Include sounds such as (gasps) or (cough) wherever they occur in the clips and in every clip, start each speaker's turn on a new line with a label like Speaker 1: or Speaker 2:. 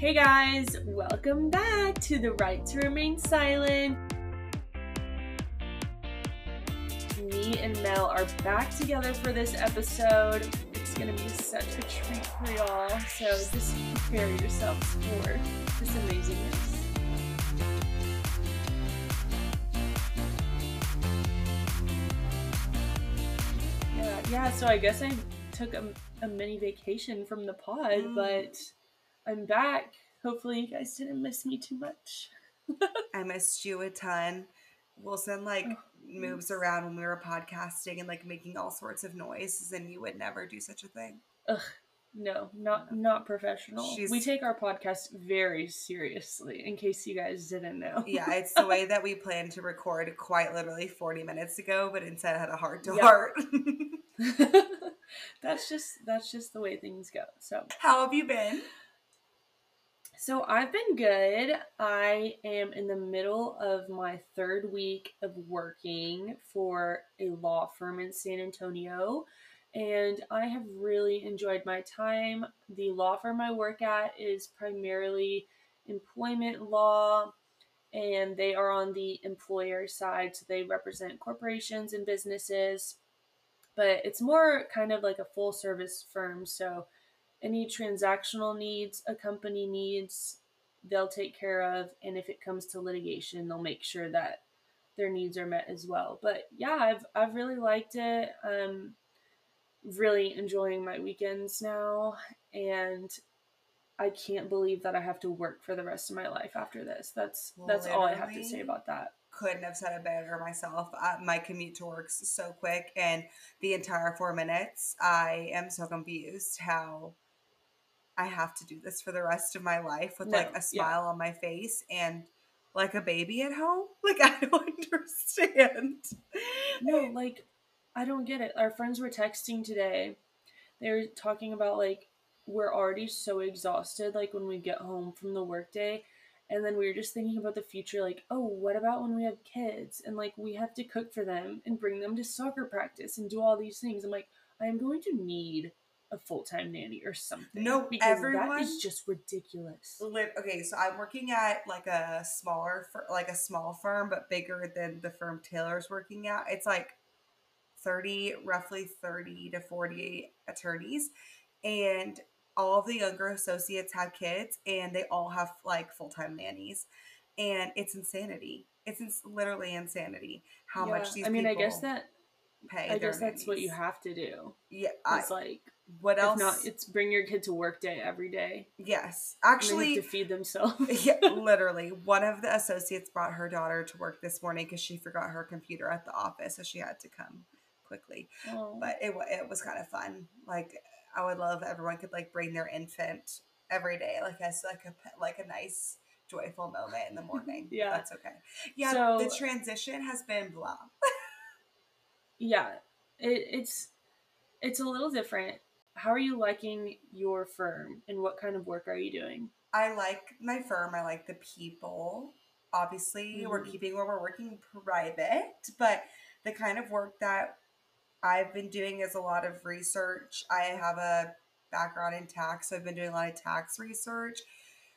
Speaker 1: Hey guys, welcome back to the Right to Remain Silent. Me and Mel are back together for this episode. It's gonna be such a treat for y'all, so just prepare yourselves for this amazingness. Yeah, yeah, so I guess I took a, a mini vacation from the pod,
Speaker 2: Mm.
Speaker 1: but I'm back. Hopefully, you guys didn't miss me too much. (laughs)
Speaker 2: I missed you a ton. Wilson like
Speaker 1: Oh,
Speaker 2: moves around when we were podcasting and like making all sorts of noises, and you would never do such a thing.
Speaker 1: Ugh, no, not not professional.
Speaker 2: She's-
Speaker 1: We take our podcast very seriously. In case you guys didn't know.
Speaker 2: Yeah, (laughs) it's the way that we planned to record quite literally 40 minutes ago, but instead had a heart to heart. (laughs)
Speaker 1: that's just that's just the way things go. So
Speaker 2: How have you been?
Speaker 1: So I've been good. I am in the middle of my third week of working for a law firm in San Antonio, and I have really enjoyed my time. The law firm I work at is primarily employment law, and they are on the employer side, so they represent corporations and businesses. But it's more kind of like a full service firm, so any transactional needs a company needs they'll take care of and if it comes to litigation they'll make sure that their needs are met as well. But yeah i've i've really liked it. Um really enjoying my weekends now and i can't believe that i have to work for the rest of my life after this. That's that's all i have to say about that.
Speaker 2: Couldn't have said it better myself. Uh, my commute to work's so quick, and the entire four minutes, I am so confused how I have to do this for the rest of my life with
Speaker 1: No,
Speaker 2: like a smile on my face and like a baby at home. (laughs) Like I don't understand.
Speaker 1: No, like I don't get it. Our friends were texting today. They were talking about like we're already so exhausted like when we get home from the workday and then we were just thinking about the future like, "Oh, what about when we have kids and like we have to cook for them and bring them to soccer practice and do all these things." I'm like, "I am going to need a full-time nanny or something."
Speaker 2: No,
Speaker 1: because that
Speaker 2: everyone-
Speaker 1: is just ridiculous.
Speaker 2: Okay, so I'm working at like a smaller, fir- like a small firm, but bigger than the firm Taylor's working at. It's like 30, roughly 30 to 40 attorneys. And all of the younger associates have kids and they all have like full time nannies. And it's insanity. It's ins- literally insanity how
Speaker 1: Yeah,
Speaker 2: much these
Speaker 1: I mean, I guess that
Speaker 2: pay.
Speaker 1: I guess that's what you have to do.
Speaker 2: Yeah.
Speaker 1: It's like
Speaker 2: what
Speaker 1: If
Speaker 2: else?
Speaker 1: not, it's bring your kid to work day every day.
Speaker 2: yes. Actually,
Speaker 1: to feed themselves. (laughs)
Speaker 2: yeah, (laughs) literally. One of the associates brought her daughter to work this morning because she forgot her computer at the office, so she had to come quickly.
Speaker 1: Oh.
Speaker 2: But it it was kind of fun. Like I would love everyone could like bring their infant every day, like as like a like a nice joyful moment in the (laughs) morning.
Speaker 1: Yeah.
Speaker 2: that's okay. Yeah,
Speaker 1: So-
Speaker 2: the transition has been blah.
Speaker 1: yeah, it, it's it's a little different. How are you liking your firm, and what kind of work are you doing?
Speaker 2: I like my firm. I like the people. Obviously, we're
Speaker 1: Mhm.
Speaker 2: keeping where we're working private, but the kind of work that I've been doing is a lot of research. I have a background in tax, so I've been doing a lot of tax research.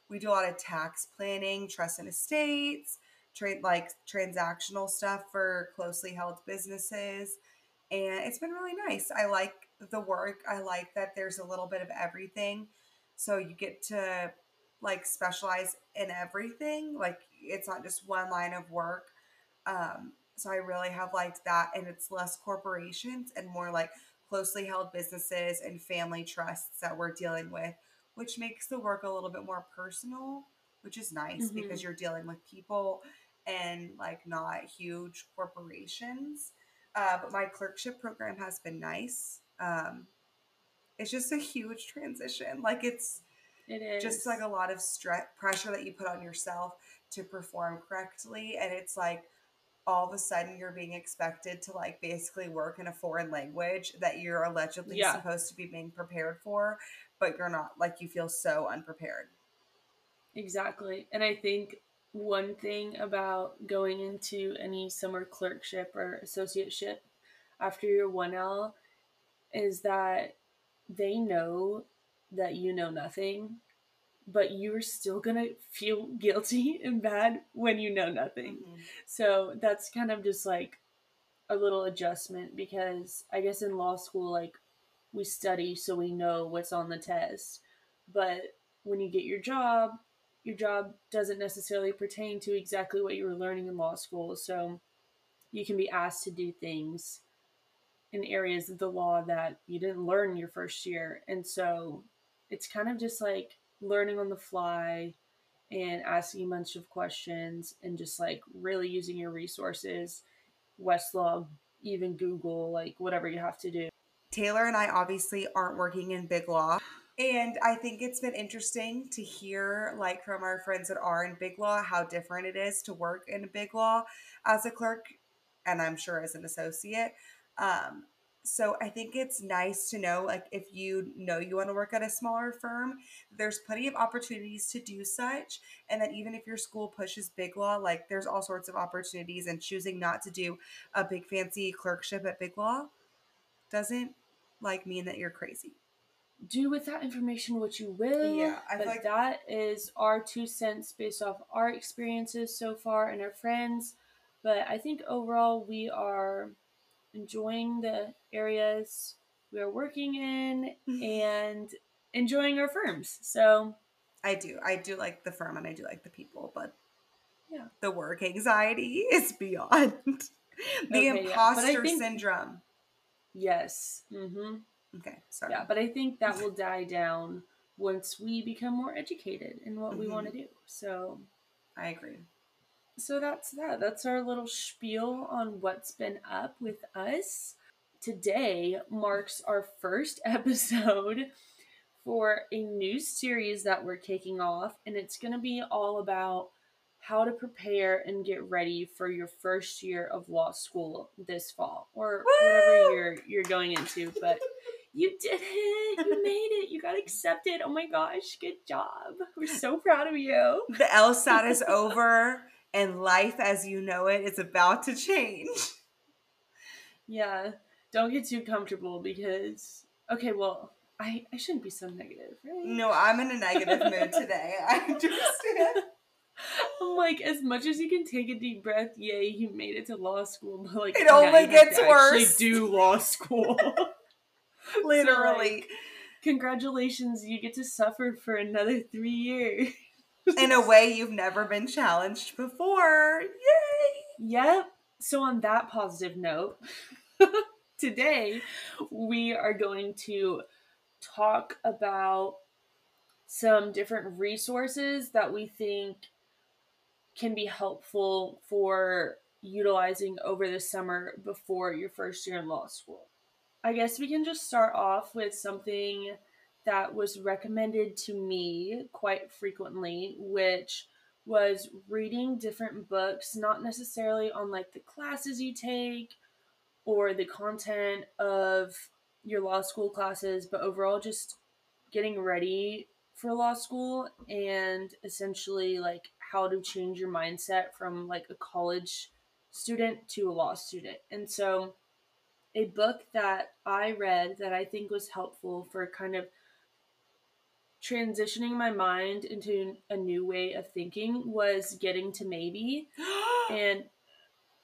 Speaker 2: We do a lot of tax planning, trust and estates, trade like transactional stuff for closely held businesses, and it's been really nice. I like the work. I like that there's a little bit of everything, so you get to like specialize in everything. Like it's not just one line of work. Um, so I really have liked that, and it's less corporations and more like closely held businesses and family trusts that we're dealing with, which makes the work a little bit more personal, which is nice
Speaker 1: Mhm.
Speaker 2: because you're dealing with people and like not huge corporations. Uh, but my clerkship program has been nice. Um, it's just a huge transition. Like it's
Speaker 1: It is
Speaker 2: just like a lot of stress pressure that you put on yourself to perform correctly and it's like all of a sudden you're being expected to like basically work in a foreign language that you're allegedly
Speaker 1: Yeah.
Speaker 2: supposed to be being prepared for but you're not like you feel so unprepared
Speaker 1: exactly. And I think one thing about going into any summer clerkship or associateship after your 1L is that they know that you know nothing but you're still gonna feel (laughs) guilty and bad when you know nothing. Mm-hmm. So that's kind of just like a little adjustment because I guess in law school, like we study so we know what's on the test. But when you get your job, your job doesn't necessarily pertain to exactly what you were learning in law school. So you can be asked to do things in areas of the law that you didn't learn your first year. And so it's kind of just like learning on the fly and asking a bunch of questions and just like really using your resources, Westlaw, even Google, like whatever you have to do.
Speaker 2: Taylor and I obviously aren't working in big law. And I think it's been interesting to hear, like, from our friends that are in big law, how different it is to work in big law as a clerk, and I'm sure as an associate. Um, so I think it's nice to know, like, if you know you want to work at a smaller firm, there's plenty of opportunities to do such. And that even if your school pushes big law, like, there's all sorts of opportunities, and choosing not to do a big fancy clerkship at big law doesn't like mean that you're crazy
Speaker 1: do with that information what you will.
Speaker 2: Yeah,
Speaker 1: I but like that is our two cents based off our experiences so far and our friends. But I think overall we are enjoying the areas we are working in and enjoying our firms. So
Speaker 2: I do. I do like the firm and I do like the people, but
Speaker 1: yeah,
Speaker 2: the work anxiety (laughs) is beyond the okay, imposter yeah. syndrome.
Speaker 1: Yes. Mm-hmm.
Speaker 2: Okay, sorry.
Speaker 1: Yeah, but I think that will (laughs) die down once we become more educated in what mm-hmm. we want to do. So
Speaker 2: I agree.
Speaker 1: So that's that. That's our little spiel on what's been up with us. Today marks our first (laughs) episode for a new series that we're kicking off, and it's going to be all about how to prepare and get ready for your first year of law school this fall or Woo! whatever year you're going into. But you did it. You (laughs) made it. You got accepted. Oh my gosh. Good job. We're so proud of you.
Speaker 2: The LSAT is over and life as you know it is about to change. (laughs)
Speaker 1: Yeah. Don't get too comfortable because, okay, well, I, I shouldn't be so negative, right?
Speaker 2: No, I'm in a negative mood (laughs) today. I understand.
Speaker 1: I'm like, as much as you can take a deep breath, yay, you made it to law school. But like,
Speaker 2: it only gets worse.
Speaker 1: do law (laughs) school.
Speaker 2: Literally.
Speaker 1: So, like, congratulations, you get to suffer for another three years.
Speaker 2: In a way you've never been challenged before. Yay!
Speaker 1: Yep. So, on that positive note, (laughs) today we are going to talk about some different resources that we think can be helpful for utilizing over the summer before your first year in law school. I guess we can just start off with something that was recommended to me quite frequently, which was reading different books, not necessarily on like the classes you take or the content of your law school classes, but overall just getting ready for law school and essentially like how to change your mindset from like a college student to a law student. And so a book that I read that I think was helpful for kind of transitioning my mind into a new way of thinking was Getting to Maybe. (gasps) and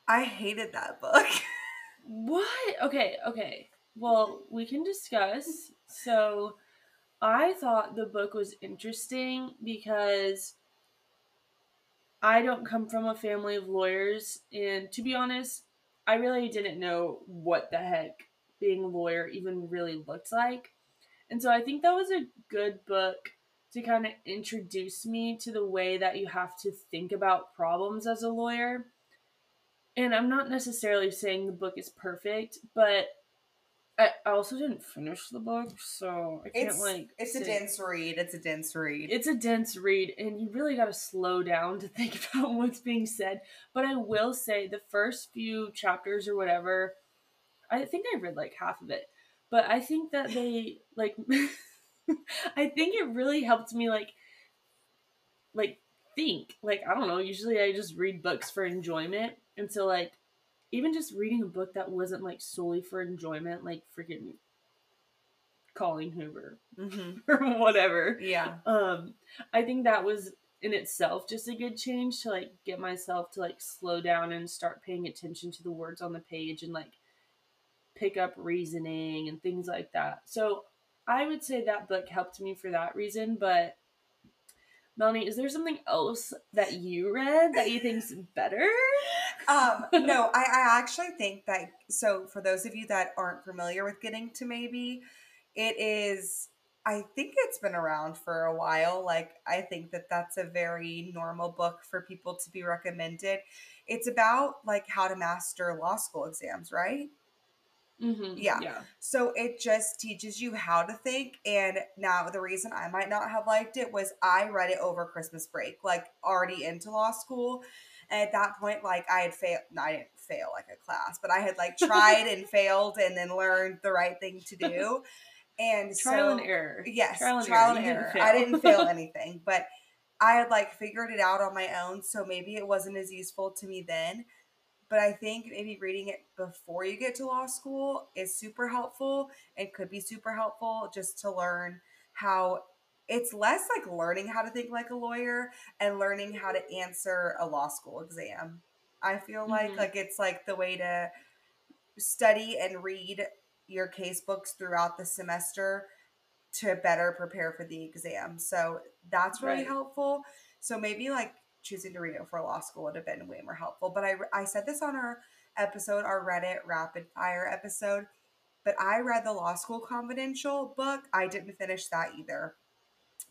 Speaker 2: I hated that book. (laughs)
Speaker 1: what? Okay, okay. Well, we can discuss. So, I thought the book was interesting because I don't come from a family of lawyers. And to be honest, I really didn't know what the heck being a lawyer even really looked like. And so I think that was a good book to kind of introduce me to the way that you have to think about problems as a lawyer. And I'm not necessarily saying the book is perfect, but I, also didn't finish the book, so I can't
Speaker 2: it's,
Speaker 1: like.
Speaker 2: It's a dense read. It's a dense read.
Speaker 1: It's a dense read, and you really got to slow down to (laughs) think about what's being said. But I will say the first few chapters or whatever, I think I read like half of it, but I think that they like. (laughs) I think it really helped me like, like think. Like I don't know. Usually I just read books for enjoyment, and so like even just reading a book that wasn't like solely for enjoyment, like freaking Colleen Hoover
Speaker 2: hmm (laughs)
Speaker 1: or whatever.
Speaker 2: Yeah.
Speaker 1: Um, I think that was in itself just a good change to like get myself to like slow down and start paying attention to the words on the page and like pick up reasoning and things like that. So I would say that book helped me for that reason, but Melanie, is there something else that you read that you think's better? (laughs)
Speaker 2: Um, no, I, I actually think that so for those of you that aren't familiar with getting to maybe, it is I think it's been around for a while. Like I think that that's a very normal book for people to be recommended. It's about like how to master law school exams, right?
Speaker 1: Mm-hmm.
Speaker 2: Yeah.
Speaker 1: Yeah.
Speaker 2: So it just teaches you how to think. And now the reason I might not have liked it was I read it over Christmas break, like already into law school. And at that point, like I had failed, no, I didn't fail like a class, but I had like (laughs) tried and failed and then learned the right thing to do. (laughs) And
Speaker 1: Trial
Speaker 2: so,
Speaker 1: and error.
Speaker 2: Yes,
Speaker 1: Trial
Speaker 2: trial
Speaker 1: and
Speaker 2: and,
Speaker 1: error. You
Speaker 2: error.
Speaker 1: didn't
Speaker 2: I didn't fail (laughs) anything, but I had like figured it out on my own. So maybe it wasn't as useful to me then. But I think maybe reading it before you get to law school is super helpful and could be super helpful just to learn how it's less like learning how to think like a lawyer and learning how to answer a law school exam. I feel like
Speaker 1: Mhm.
Speaker 2: like it's like the way to study and read your case books throughout the semester to better prepare for the exam. So that's really
Speaker 1: Right.
Speaker 2: helpful. So maybe like choosing to read it for law school would have been way more helpful. But I, I said this on our episode, our Reddit rapid fire episode, but I read the Law School Confidential book. I didn't finish that either,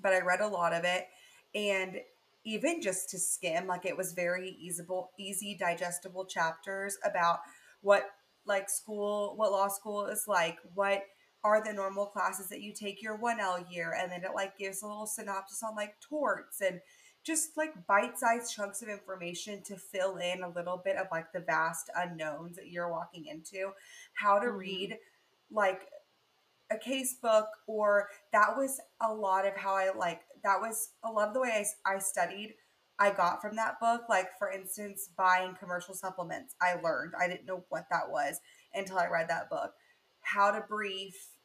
Speaker 2: but I read a lot of it. And even just to skim, like it was very easyable, easy, digestible chapters about what like school, what law school is like, what are the normal classes that you take your 1L year, and then it like gives a little synopsis on like torts and just like bite-sized chunks of information to fill in a little bit of like the vast unknowns that you're walking into, how to
Speaker 1: Mhm.
Speaker 2: read like a case book or that was a lot of how I like that was a lot of the way I, I studied I got from that book. Like for instance buying commercial supplements I learned. I didn't know what that was until I read that book. How to brief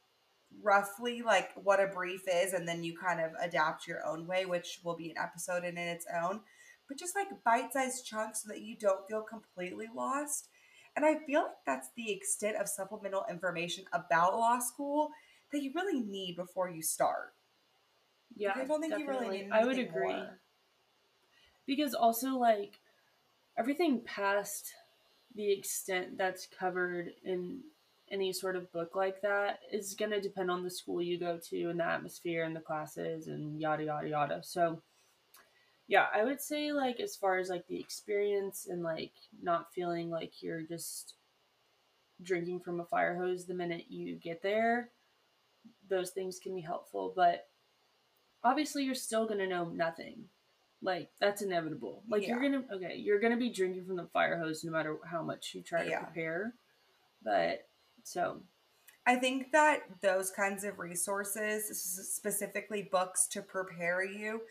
Speaker 2: roughly like what a brief is and then you kind of adapt your own way which will be an episode in, in its own but just like bite-sized chunks so that you don't feel completely lost and i feel like that's the extent of supplemental information about law school that you really need before you start
Speaker 1: Yeah.
Speaker 2: i don't think you really need
Speaker 1: I would agree.
Speaker 2: more.
Speaker 1: because also like everything past the extent that's covered in any sort of book like that is going to depend on the school you go to and the atmosphere and the classes and yada yada yada so yeah i would say like as far as like the experience and like not feeling like you're just drinking from a fire hose the minute you get there those things can be helpful but obviously you're still going to know nothing like that's inevitable. Like you're gonna okay, you're gonna be drinking from the fire hose no matter how much you try to
Speaker 2: Yeah.
Speaker 1: prepare. But so
Speaker 2: I think that those kinds of resources, specifically books to prepare you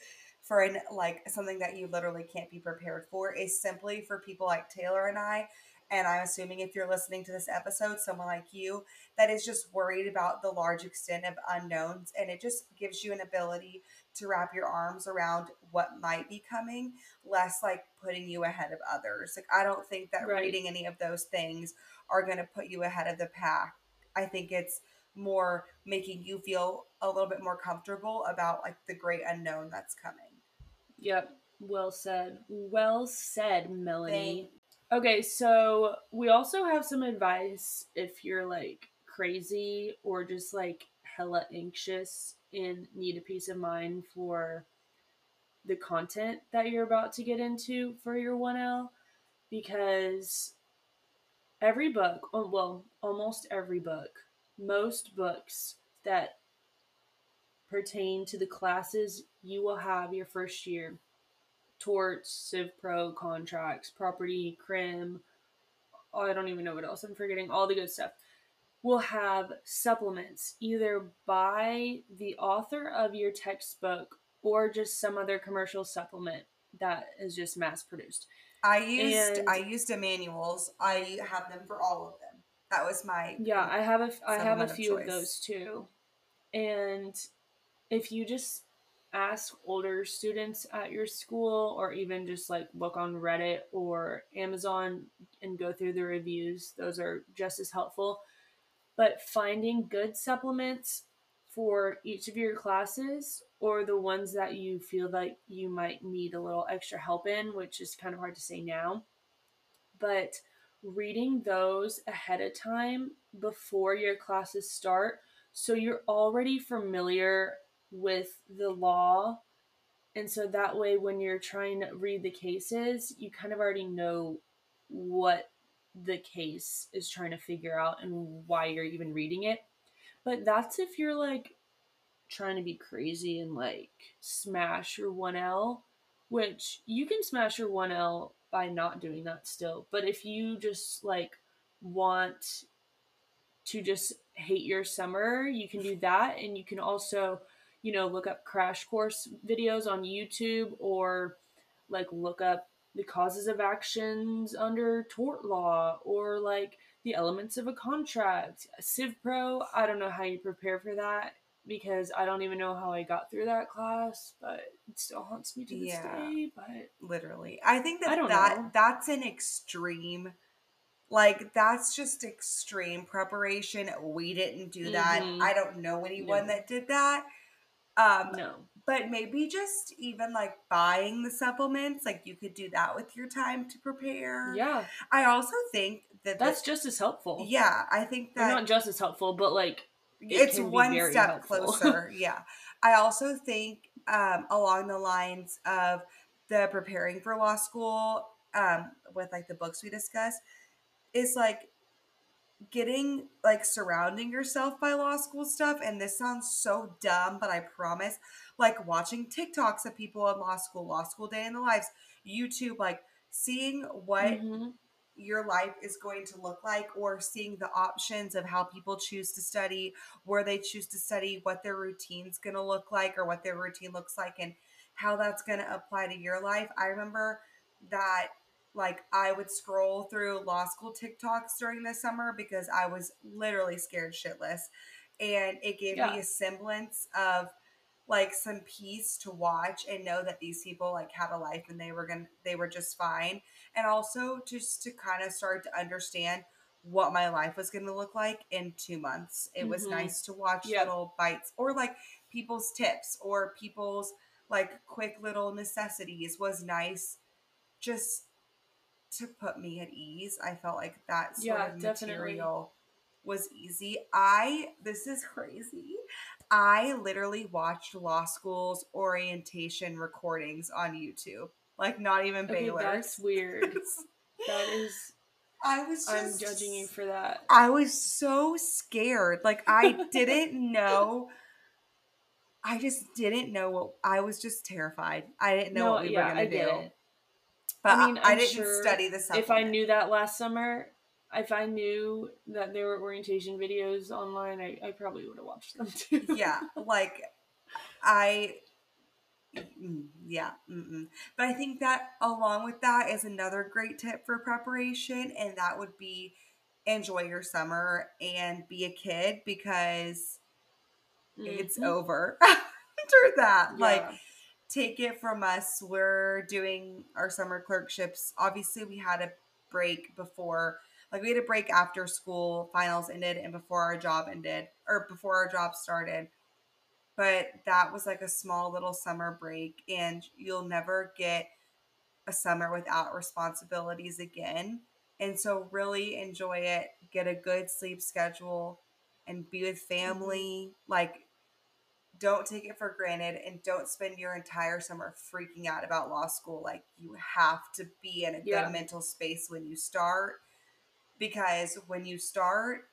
Speaker 2: for an like something that you literally can't be prepared for, is simply for people like Taylor and I. And I'm assuming if you're listening to this episode, someone like you that is just worried about the large extent of unknowns, and it just gives you an ability to wrap your arms around what might be coming, less like putting you ahead of others. Like I don't think that
Speaker 1: Right.
Speaker 2: reading any of those things are going to put you ahead of the pack. I think it's more making you feel a little bit more comfortable about like the great unknown that's coming.
Speaker 1: yep, well said. Well said, Melanie. Okay, so we also have some advice if you're like crazy or just like hella anxious and need a peace of mind for the content that you're about to get into for your 1L because every book, oh, well, almost every book, most books that pertain to the classes you will have your first year torts, civ pro, contracts, property, crim. Oh, I don't even know what else I'm forgetting. All the good stuff. Will have supplements either by the author of your textbook or just some other commercial supplement that is just mass produced.
Speaker 2: I used
Speaker 1: And-
Speaker 2: I used Emanuel's. I have them for all of them. That was my
Speaker 1: Yeah, I have a I have a
Speaker 2: Supplement of
Speaker 1: few of those too. And if you just ask older students at your school or even just like look on Reddit or Amazon and go through the reviews, those are just as helpful. But finding good supplements for each of your classes or the ones that you feel like you might need a little extra help in, which is kind of hard to say now. But reading those ahead of time before your classes start so you're already familiar with the law. And so that way, when you're trying to read the cases, you kind of already know what the case is trying to figure out and why you're even reading it. But that's if you're like trying to be crazy and like smash your 1L, which you can smash your 1L by not doing that still. But if you just like want to just hate your summer, you can do that. And you can also, you know, look up crash course videos on YouTube or like look up the causes of actions under tort law or like the elements of a contract. Civ Pro, I don't know how you prepare for that because I don't even know how I got through that class, but it still haunts me to this yeah, day. But
Speaker 2: literally, I think that I that know. that's an extreme. Like that's just extreme preparation. We didn't do that. Mm-hmm. I don't know anyone no. that did that. Um, no. But maybe just even like buying the supplements, like you could do that with your time to prepare. Yeah. I also think that
Speaker 1: that's the, just as helpful.
Speaker 2: Yeah, I think that
Speaker 1: or not just as helpful, but like
Speaker 2: it it's one step helpful. (laughs) closer. yeah. I also think um, along the lines of the preparing for law school um, with like the books we discussed is like getting like surrounding yourself by law school stuff and this sounds so dumb but i promise like watching tiktoks of people in law school law school day in the lives youtube like seeing what mm-hmm. Your life is going to look like or seeing the options of how people choose to study where they choose to study what their routine's going to look like or what their routine looks like and how that's going to apply to your life i remember that like I would scroll through law school TikToks during the summer because I was literally scared shitless. And it gave yeah. me a semblance of like some peace to watch and know that these people like had a life and they were gonna they were just fine. And also just to kind of start to understand what my life was gonna look like in two months. It mm-hmm. was nice to watch yep. little bites or like people's tips or people's like quick little necessities was nice just to put me at ease. I felt like that sort yeah, of material was easy. I this is (laughs) crazy. I literally watched law school's orientation recordings on YouTube. Like not even okay, Baylor.
Speaker 1: That's weird. (laughs) that is
Speaker 2: I was just,
Speaker 1: I'm judging you for that.
Speaker 2: I was so scared. Like I didn't (laughs) know I just didn't know what I was just terrified. I didn't know no, what we yeah, were gonna I do. Did. But I mean, I, I didn't sure study the
Speaker 1: If I knew that last summer, if I knew that there were orientation videos online, I, I probably would have watched them too. (laughs)
Speaker 2: yeah, like I, yeah, mm-mm. but I think that along with that is another great tip for preparation, and that would be enjoy your summer and be a kid because mm-hmm. it's over (laughs) after that. Yeah. Like take it from us. We're doing our summer clerkships. Obviously, we had a break before, like, we had a break after school finals ended and before our job ended, or before our job started. But that was like a small little summer break, and you'll never get a summer without responsibilities again. And so, really enjoy it, get a good sleep schedule, and be with family. Mm-hmm. Like, don't take it for granted and don't spend your entire summer freaking out about law school. Like you have to be in a yeah. good mental space when you start because when you start,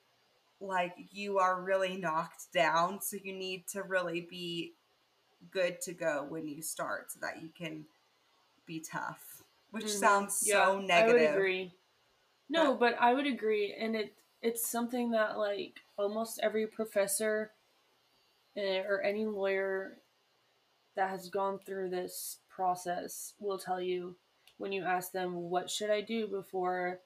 Speaker 2: like you are really knocked down. So you need to really be good to go when you start so that you can be tough. Which mm-hmm. sounds yeah, so negative.
Speaker 1: I would agree. No, but, but I would agree. And it it's something that like almost every professor Eh, or any lawyer that has gone through this process will tell you when you ask them what should I do before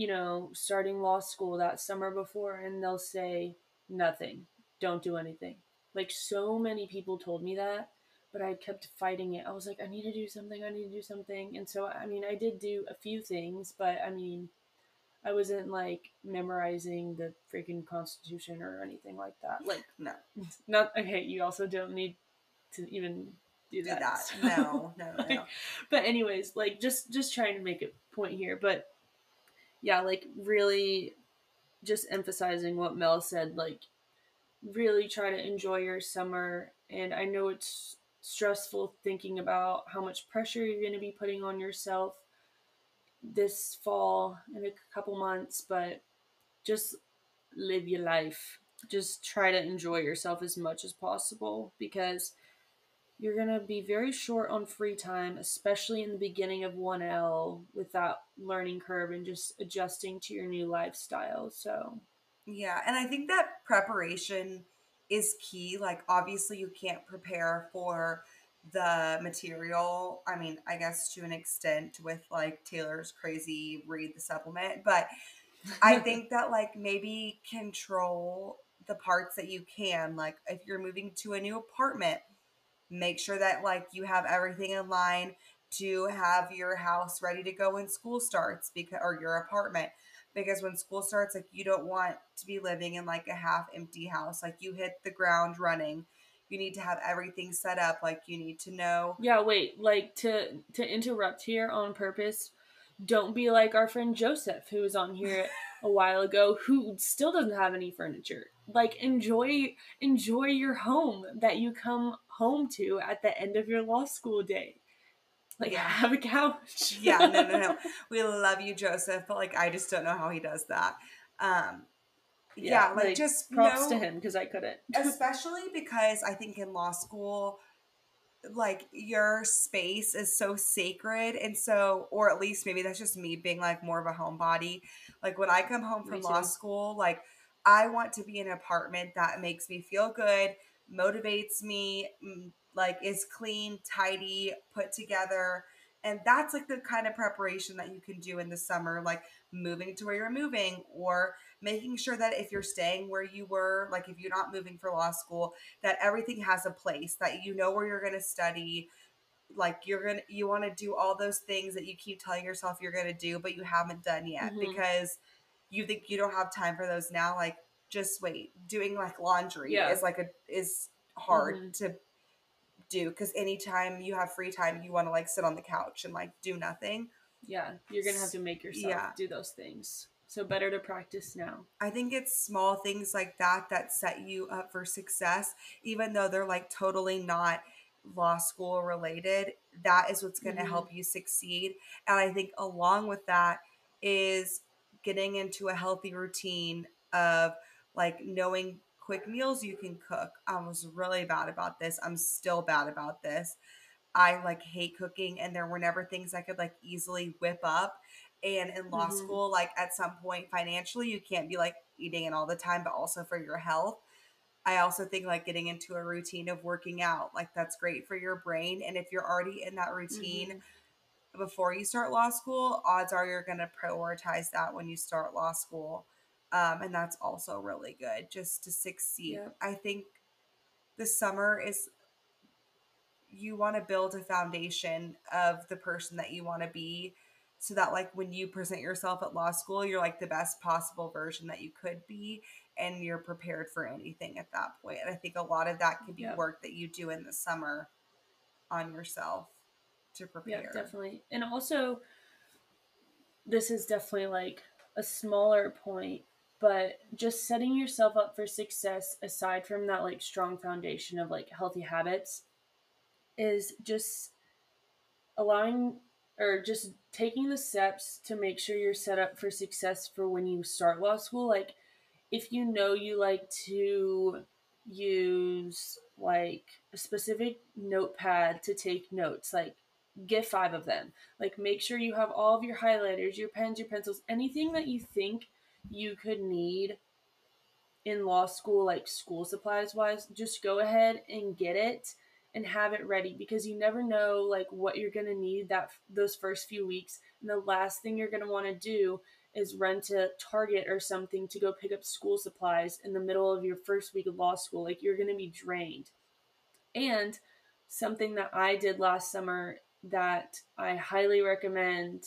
Speaker 1: you know starting law school that summer before and they'll say nothing don't do anything Like so many people told me that, but I kept fighting it. I was like, I need to do something, I need to do something. And so I mean I did do a few things, but I mean I wasn't like memorizing the freaking constitution or anything like that. Like (laughs)
Speaker 2: No. (laughs)
Speaker 1: not okay, you also don't need to even do
Speaker 2: Do
Speaker 1: that.
Speaker 2: that.
Speaker 1: so-
Speaker 2: No, (laughs) no, no, no.
Speaker 1: but anyways, like just just trying to make a point here, but yeah, like really just emphasizing what Mel said, like really try to enjoy your summer and I know it's stressful thinking about how much pressure you're going to be putting on yourself this fall in a couple months, but just live your life. Just try to enjoy yourself as much as possible because you're going to be very short on free time, especially in the beginning of 1L with that learning curve and just adjusting to your new lifestyle. So,
Speaker 2: Yeah, and I think that preparation is key. Like, obviously, you can't prepare for the material. I mean, I guess to an extent with like Taylor's crazy read the supplement, but I (laughs) think that like maybe control the parts that you can. Like, if you're moving to a new apartment, make sure that like you have everything in line to have your house ready to go when school starts because or your apartment. Because when school starts like you don't want to be living in like a half empty house. Like you hit the ground running. You need to have everything set up. Like you need to know
Speaker 1: yeah, wait, like to to interrupt here on purpose. Don't be like our friend Joseph who was on here a while ago who still doesn't have any furniture. Like enjoy enjoy your home that you come home to at the end of your law school day. Like
Speaker 2: Yeah.
Speaker 1: have a couch.
Speaker 2: yeah no no no (laughs) we love you joseph but like i just don't know how he does that um yeah, like, just
Speaker 1: props
Speaker 2: know-
Speaker 1: to him because I couldn't. (laughs)
Speaker 2: especially because I think in law school, like your space is so sacred, and so, or at least maybe that's just me being like more of a homebody. Like when I come home from law school, like I want to be in an apartment that makes me feel good, motivates me, mm, like is clean, tidy, put together. And that's like the kind of preparation that you can do in the summer, like moving to where you're moving or making sure that if you're staying where you were, like if you're not moving for law school, that everything has a place, that you know where you're going to study. Like you're going to, you want to do all those things that you keep telling yourself you're going to do, but you haven't done yet
Speaker 1: Mhm.
Speaker 2: because you think you don't have time for those now. Like just wait. Doing like laundry
Speaker 1: Yeah.
Speaker 2: is like a, is hard
Speaker 1: Mhm.
Speaker 2: to do because anytime you have free time, you want to like sit on the couch and like do nothing.
Speaker 1: Yeah, you're gonna have to make yourself
Speaker 2: Yeah.
Speaker 1: do those things. So better to practice now.
Speaker 2: I think it's small things like that that set you up for success, even though they're like totally not law school related. That is what's going to
Speaker 1: Mhm.
Speaker 2: help you succeed. And I think along with that is getting into a healthy routine of like knowing quick meals you can cook. I was really bad about this. I'm still bad about this. I like hate cooking and there were never things I could like easily whip up. And in law
Speaker 1: Mhm.
Speaker 2: school, like at some point financially, you can't be like eating it all the time, but also for your health. I also think like getting into a routine of working out, like that's great for your brain. And if you're already in that routine
Speaker 1: Mhm.
Speaker 2: before you start law school, odds are you're going to prioritize that when you start law school. Um, and that's also really good just to succeed.
Speaker 1: Yep.
Speaker 2: I think the summer is you want to build a foundation of the person that you want to be so that like when you present yourself at law school you're like the best possible version that you could be and you're prepared for anything at that point and i think a lot of that can be
Speaker 1: Yep.
Speaker 2: work that you do in the summer on yourself to prepare
Speaker 1: Yeah, definitely. And also, this is definitely like a smaller point, but just setting yourself up for success aside from that like strong foundation of like healthy habits is just allowing or just taking the steps to make sure you're set up for success for when you start law school. Like, if you know you like to use like a specific notepad to take notes, like get five of them. Like make sure you have all of your highlighters, your pens, your pencils, anything that you think you could need in law school, like school supplies wise, just go ahead and get it and have it ready because you never know like what you're gonna need that those first few weeks. And the last thing you're gonna want to do is run to Target or something to go pick up school supplies in the middle of your first week of law school. Like you're going to be drained. And something that I did last summer that I highly recommend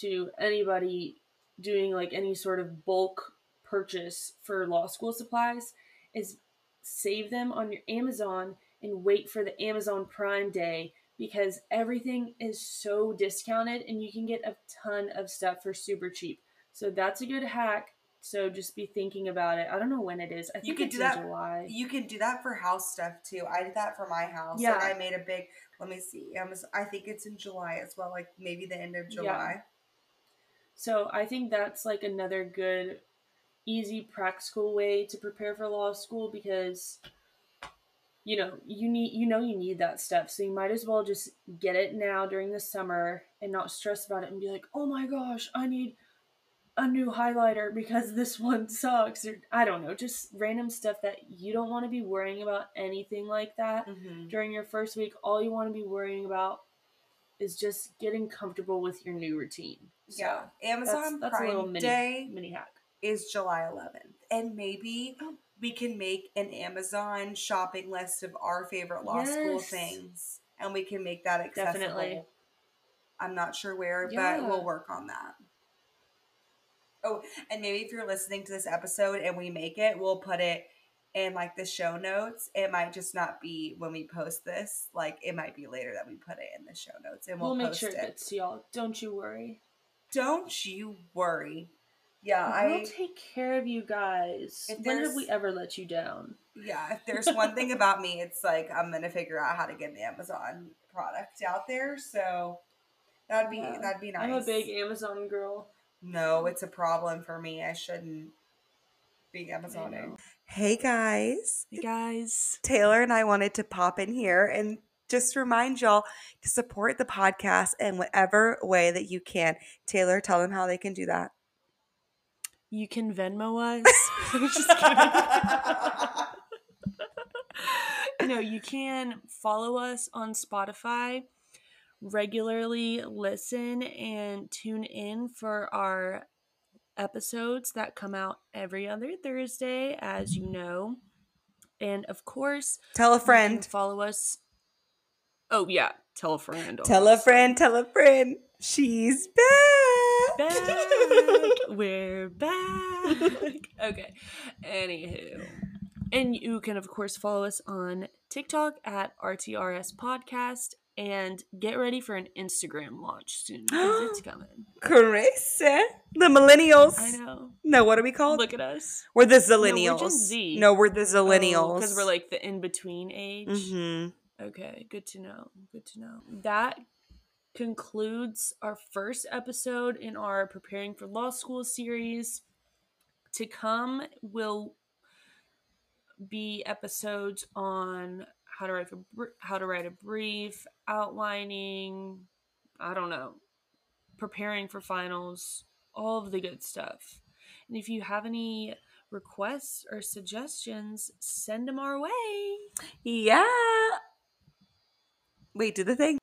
Speaker 1: to anybody doing like any sort of bulk purchase for law school supplies is save them on your Amazon and wait for the Amazon Prime Day because everything is so discounted and you can get a ton of stuff for super cheap. So that's a good hack. So just be thinking about it. I don't know when it is. I think
Speaker 2: You could
Speaker 1: it's
Speaker 2: do that-
Speaker 1: July.
Speaker 2: You can do that for house stuff too. I did that for my house.
Speaker 1: Yeah.
Speaker 2: Like I made a big. Let me see. I, I think it's in July as well. Like maybe the end of July.
Speaker 1: Yeah.
Speaker 2: July.
Speaker 1: So I think that's like another good, easy, practical way to prepare for law school because, you know, you need you know you need that stuff. So you might as well just get it now during the summer and not stress about it and be like, oh my gosh, I need a new highlighter because this one sucks or I don't know, just random stuff that you don't want to be worrying about anything like that
Speaker 2: Mm-hmm.
Speaker 1: during your first week. All you want to be worrying about is just getting comfortable with your new routine. So,
Speaker 2: Yeah. Amazon
Speaker 1: that's, that's a little mini
Speaker 2: Day
Speaker 1: mini hack.
Speaker 2: is July 11th, and maybe
Speaker 1: Oh.
Speaker 2: We can make an Amazon shopping list of our favorite law school things, and we can make that accessible.
Speaker 1: Definitely.
Speaker 2: I'm not sure where, but we'll work on that. Oh, and maybe if you're listening to this episode and we make it, we'll put it in like the show notes. It might just not be when we post this. Like it might be later that we put it in the show notes, and
Speaker 1: We'll,
Speaker 2: we'll,
Speaker 1: make sure it
Speaker 2: it.
Speaker 1: gets y'all. Don't you worry.
Speaker 2: Don't you worry. Yeah,
Speaker 1: we'll
Speaker 2: I
Speaker 1: take care of you guys. When have we ever let you down?
Speaker 2: yeah. If there's one thing (laughs) about me, it's like I'm gonna figure out how to get the Amazon product out there. So that'd be
Speaker 1: Yeah.
Speaker 2: that'd be nice.
Speaker 1: I'm a big Amazon girl.
Speaker 2: No, it's a problem for me. I shouldn't be Amazoning. Hey guys.
Speaker 1: Hey guys.
Speaker 2: Taylor and I wanted to pop in here and just remind y'all to support the podcast in whatever way that you can. Taylor, tell them how they can do that.
Speaker 1: You can Venmo us. (laughs) I'm just kidding. (laughs) no, you can follow us on Spotify, regularly listen and tune in for our episodes that come out every other Thursday, as you know. And of course,
Speaker 2: Tell a friend.
Speaker 1: follow us. Oh, yeah. Tell a friend.
Speaker 2: Tell a friend, tell a friend. She's back.
Speaker 1: Back. (laughs) We're back. (laughs) okay. Anywho. And you can, of course, follow us on TikTok at RTRS Podcast and get ready for an Instagram launch soon because it's (gasps) coming.
Speaker 2: Crazy. The millennials.
Speaker 1: I know.
Speaker 2: No, what are we called?
Speaker 1: Look at us.
Speaker 2: we're the
Speaker 1: we're Gen
Speaker 2: zillennials.
Speaker 1: Z.
Speaker 2: No, we're the zillennials.
Speaker 1: Because we're like the in between age.
Speaker 2: hmm
Speaker 1: Okay, good to know. Good to know. That concludes our first episode in our preparing for law school series. To come will be episodes on how to write a br- how to write a brief, outlining, I don't know, preparing for finals, all of the good stuff. And if you have any requests or suggestions, send them our way.
Speaker 2: Yeah. Wait, do the thing.